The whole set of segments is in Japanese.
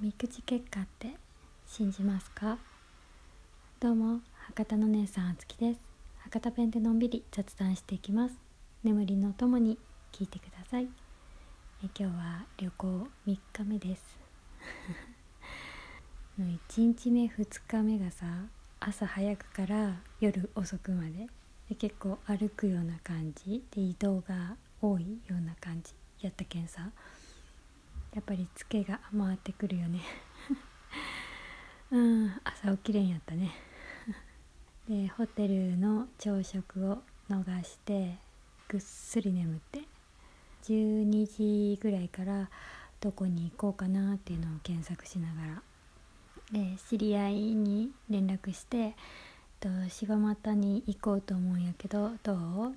みくじ結果って信じますか？どうも博多の姉さんあつきです。博多弁でのんびり雑談していきます。眠りのともに聞いてください。え今日は旅行3日目です。の1日目2日目がさ朝早くから夜遅くまで。で結構歩くような感じ。で移動が多いような感じやったけんさ。やっぱりツケが回ってくるよね。うん朝起きれんやったね。でホテルの朝食を逃してぐっすり眠って12時ぐらいからどこに行こうかなっていうのを検索しながら。で知り合いに連絡して「と柴又に行こうと思うんやけどどう?」っ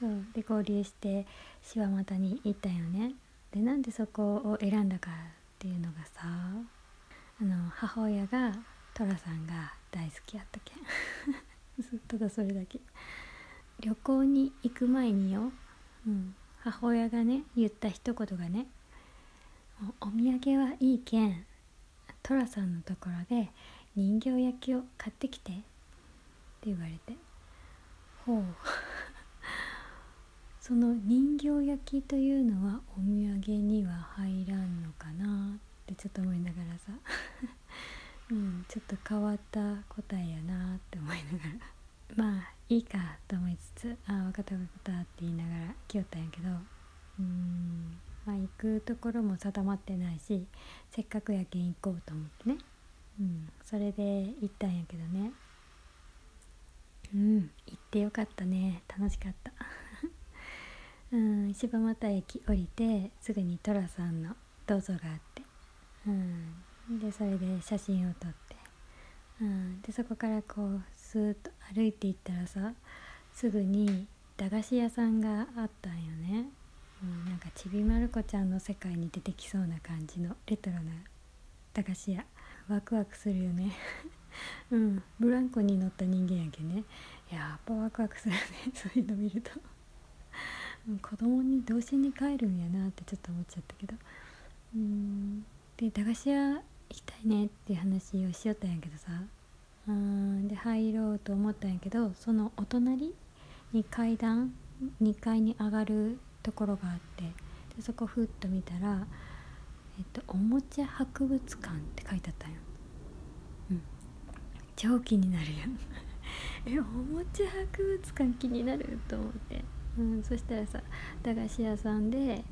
そうで合流して柴又に行ったよね。でなんでそこを選んだかっていうのがさあの母親が寅さんが大好きやったけん。ただそれだけ。旅行に行く前によ、うん、母親がね言った一言がね「お土産はいいけん。寅さんのところで人形焼きを買ってきて」って言われて。ほう。その人形焼きというのはお土産には入らんのかなってちょっと思いながらさ。うんちょっと変わった答えやなって思いながら。まあいいかと思いつつ「ああ分かった分かった」って言いながら来よったんやけど。うんまあ行くところも定まってないしせっかくやけん行こうと思ってね。うんそれで行ったんやけどね。うん行ってよかったね。楽しかった。うん柴又駅降りてすぐに寅さんの銅像があって、うん、でそれで写真を撮って、うん、でそこからこうスーッと歩いていったらさすぐに駄菓子屋さんがあったんよね、うん、なんかちびまる子ちゃんの世界に出てきそうな感じのレトロな駄菓子屋。ワクワクするよね。うん。ブランコに乗った人間やけね。やっぱワクワクするね。そういうの見ると。子供に童心に帰るんやなってちょっと思っちゃったけど。うん。で駄菓子屋行きたいねっていう話をしよったんやけどさ。うん。で入ろうと思ったんやけどそのお隣に階段2階に上がるところがあって。でそこふっと見たら、えっと「おもちゃ博物館」って書いてあったんや。うん。超気になるやん。えおもちゃ博物館気になる？と思って。うん、そしたらさ駄菓子屋さんで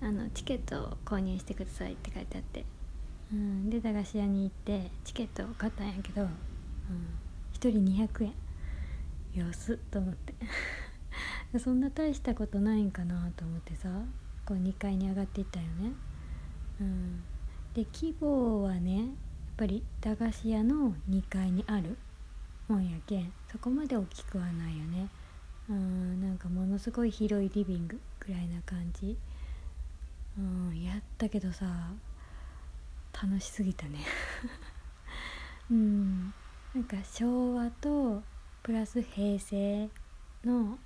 あのチケットを購入してくださいって書いてあって、うん、で駄菓子屋に行ってチケットを買ったんやけど、うん、1人200円。安っと思って。そんな大したことないんかなと思ってさこう2階に上がっていったよね、うん、で規模はねやっぱり駄菓子屋の2階にあるもんやけんそこまで大きくはないよね。うんなんかものすごい広いリビングぐらいな感じ。うんやったけどさ楽しすぎたね。うん。なんか昭和とプラス平成の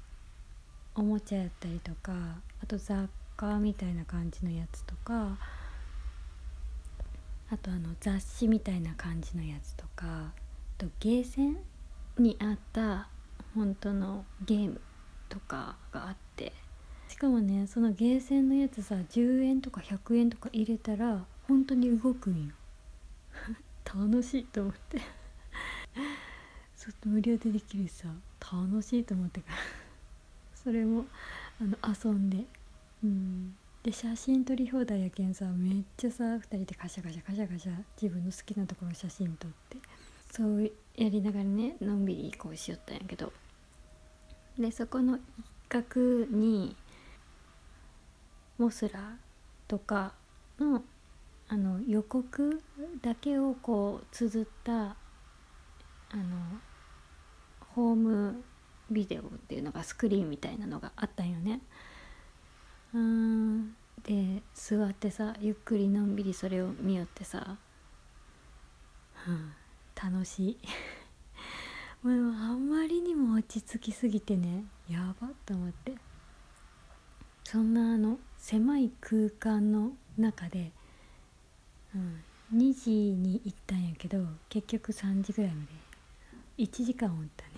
おもちゃやったりとかあと雑貨みたいな感じのやつとかあとあの雑誌みたいな感じのやつとかあとゲーセンにあった本当のゲームとかがあって。しかもねそのゲーセンのやつさ10円とか100円とか入れたら本当に動くんよ。楽しいと思って。ちょっと無料でできるしさ楽しいと思ってから。それもあの遊んで。うん。で写真撮り放題やけんさめっちゃさ2人でカシャカシャカシャカシャ自分の好きなところ写真撮って。そうやりながらねのんびりこうしよったんやけど。でそこの一角にモスラとかのあの予告だけをこう綴ったあのホームビデオっていうのがスクリーンみたいなのがあったんよね。うんで座ってさゆっくりのんびりそれを見よってさ、うん、楽しい。もうあんまりにも落ち着きすぎてねやばっと思って。そんなあの狭い空間の中でうん、2時に行ったんやけど結局3時ぐらいまで1時間おったね、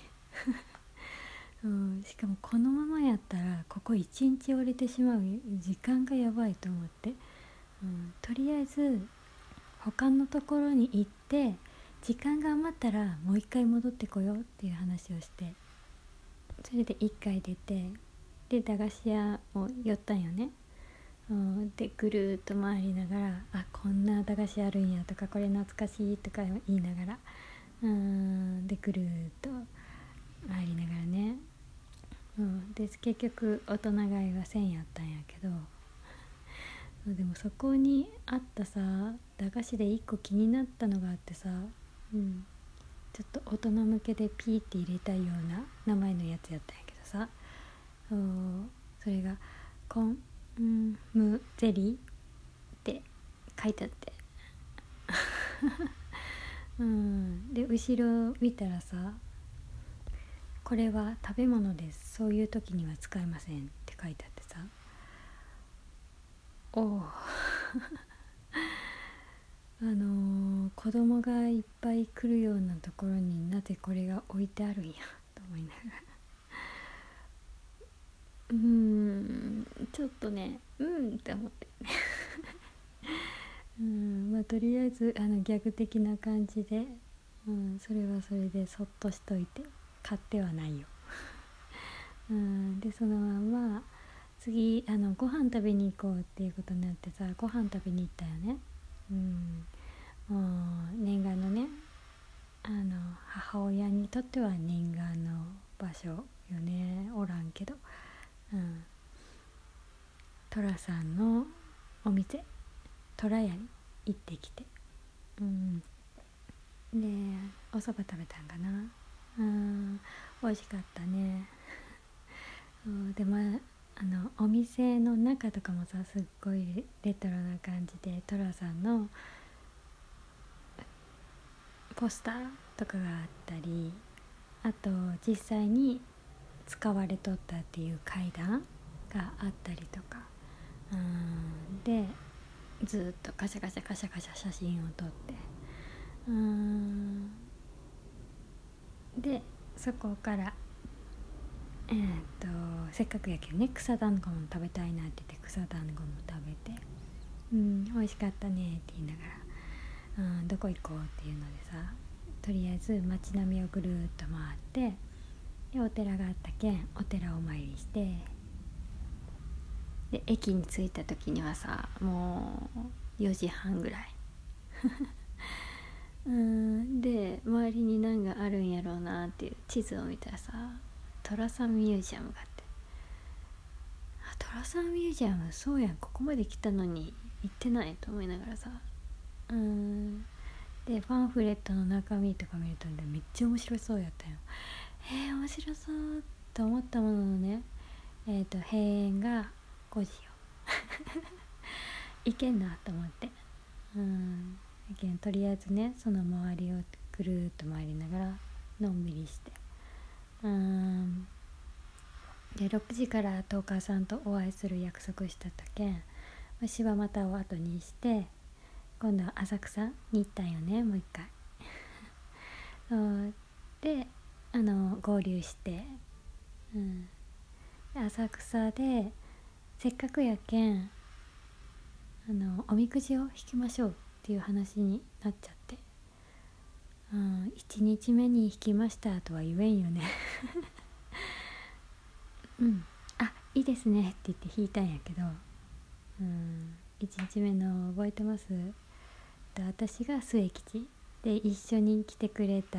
うん、しかもこのままやったらここ1日折れてしまう時間がやばいと思って、うん、とりあえず他のところに行って時間が余ったらもう一回戻ってこようっていう話をしてそれで1回出てで駄菓子屋を寄ったんよね、でぐるっと回りながら「あこんな駄菓子あるんや」とか「これ懐かしい」とか言いながらうんでぐるっと回りながらね、うん、で結局大人買いは1000やったんやけどでもそこにあったさ駄菓子で1個気になったのがあってさ、うん、ちょっと大人向けでピーって入れたいような名前のやつやったんやけどさ。それが「コンムゼリー」って書いてあって。うん。で後ろ見たらさ「これは食べ物です。そういう時には使えません」って書いてあってさ。おおあのー、子供がいっぱい来るようなところになぜこれが置いてあるんやと思いながら。うんちょっとねうんって思って。うんまあとりあえずあのギャグ的な感じで、うん、それはそれでそっとしといて買ってはないよ。うんでそのまま次あのご飯食べに行こうっていうことになってさご飯食べに行ったよね。うん。もう念願のねあの母親にとっては念願の場所よね。おらんけど。うん。寅さんのお店。虎屋に行ってきて。うん。でお蕎麦食べたんかな。うん。美味しかったね、うん、でまああのお店の中とかもさすっごいレトロな感じで寅さんのポスターとかがあったりあと実際に使われとったっていう階段があったりとか。うんでずっとカシャカシャカシャカシャ写真を撮って。うんでそこからえー、っとせっかくやけどね草団子も食べたいなって言って草団子も食べて「うん美味しかったね」って言いながら「うん、どこ行こう」っていうのでさとりあえず街並みをぐるっと回ってでお寺があったけんお寺をお参りしてで駅に着いた時にはさもう4時半ぐらい。うんで周りに何があるんやろうなっていう地図を見たらさ寅さんミュージアムがあって。あ寅さんミュージアムそうやんここまで来たのに行ってないと思いながらさ。うん。でパンフレットの中身とか見るとめっちゃ面白そうやったよへえー、面白そうと思ったもののねえっ、ー、と閉園が5時よ。いけんなと思って。うん。とりあえずねその周りをぐるっと回りながらのんびりして。うん。で6時からトーカーさんとお会いする約束したったけん柴又を後にして今度は浅草に行ったんよねもう一回。であの合流して、うん、浅草でせっかくやけんあのおみくじを引きましょうっていう話になっちゃって、うん、1日目に引きましたとは言えんよね。うん。あいいですね。って言って引いたんやけど、うん、1日目の覚えてます？と私が末吉。で一緒に来てくれた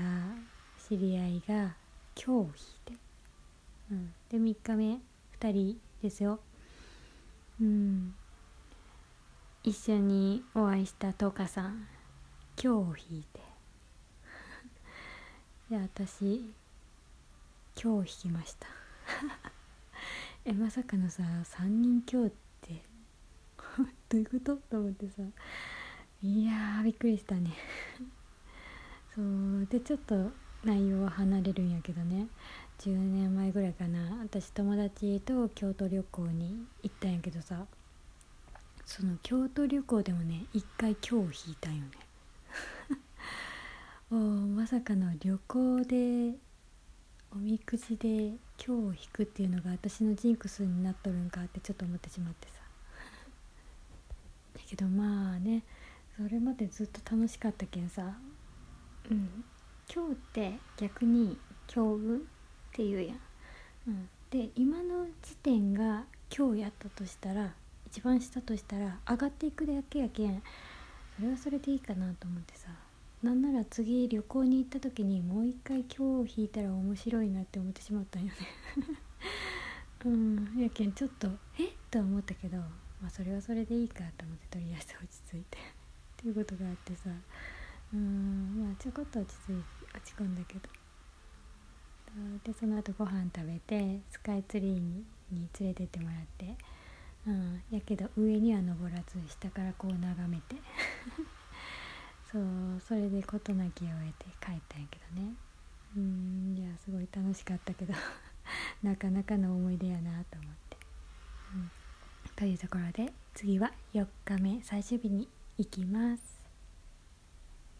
知り合いが今日を引いて、うん、で3日目2人ですよ。うん。一緒にお会いしたトカさん今日を引いて。で私今日引きました。えまさかのさ3人今日って どういうこと？と思ってさ。いやびっくりしたね。そうでちょっと内容は離れるんやけどね。10年前ぐらいかな。私友達と京都旅行に行ったんやけどさ。その京都旅行でもね一回今日引いたんよね。まさかの旅行でおみくじで今日を引くっていうのが私のジンクスになっとるんかってちょっと思ってしまってさ。だけどまあねそれまでずっと楽しかったけんさ。うん。今日って逆に強運っていうやん、うん、で今の時点が今日やったとしたら一番下としたら上がっていくだけやけんそれはそれでいいかなと思ってさ。なんなら次旅行に行った時にもう一回今日弾いたら面白いなって思ってしまったんよね。うんやけんちょっとえっ？と思ったけどまあそれはそれでいいかと思ってとりあえず落ち着いて。っていうことがあってさ。うんまあちょこっと落ち着い落ち込んだけど。でその後ご飯食べてスカイツリーにに連れてってもらって。うんやけど上には登らず下からこう眺めて。そうそれで事なきを得て帰ったんやけどね。うんいやすごい楽しかったけど。なかなかの思い出やなと思って、うん、というところで次は4日目最終日に行きます。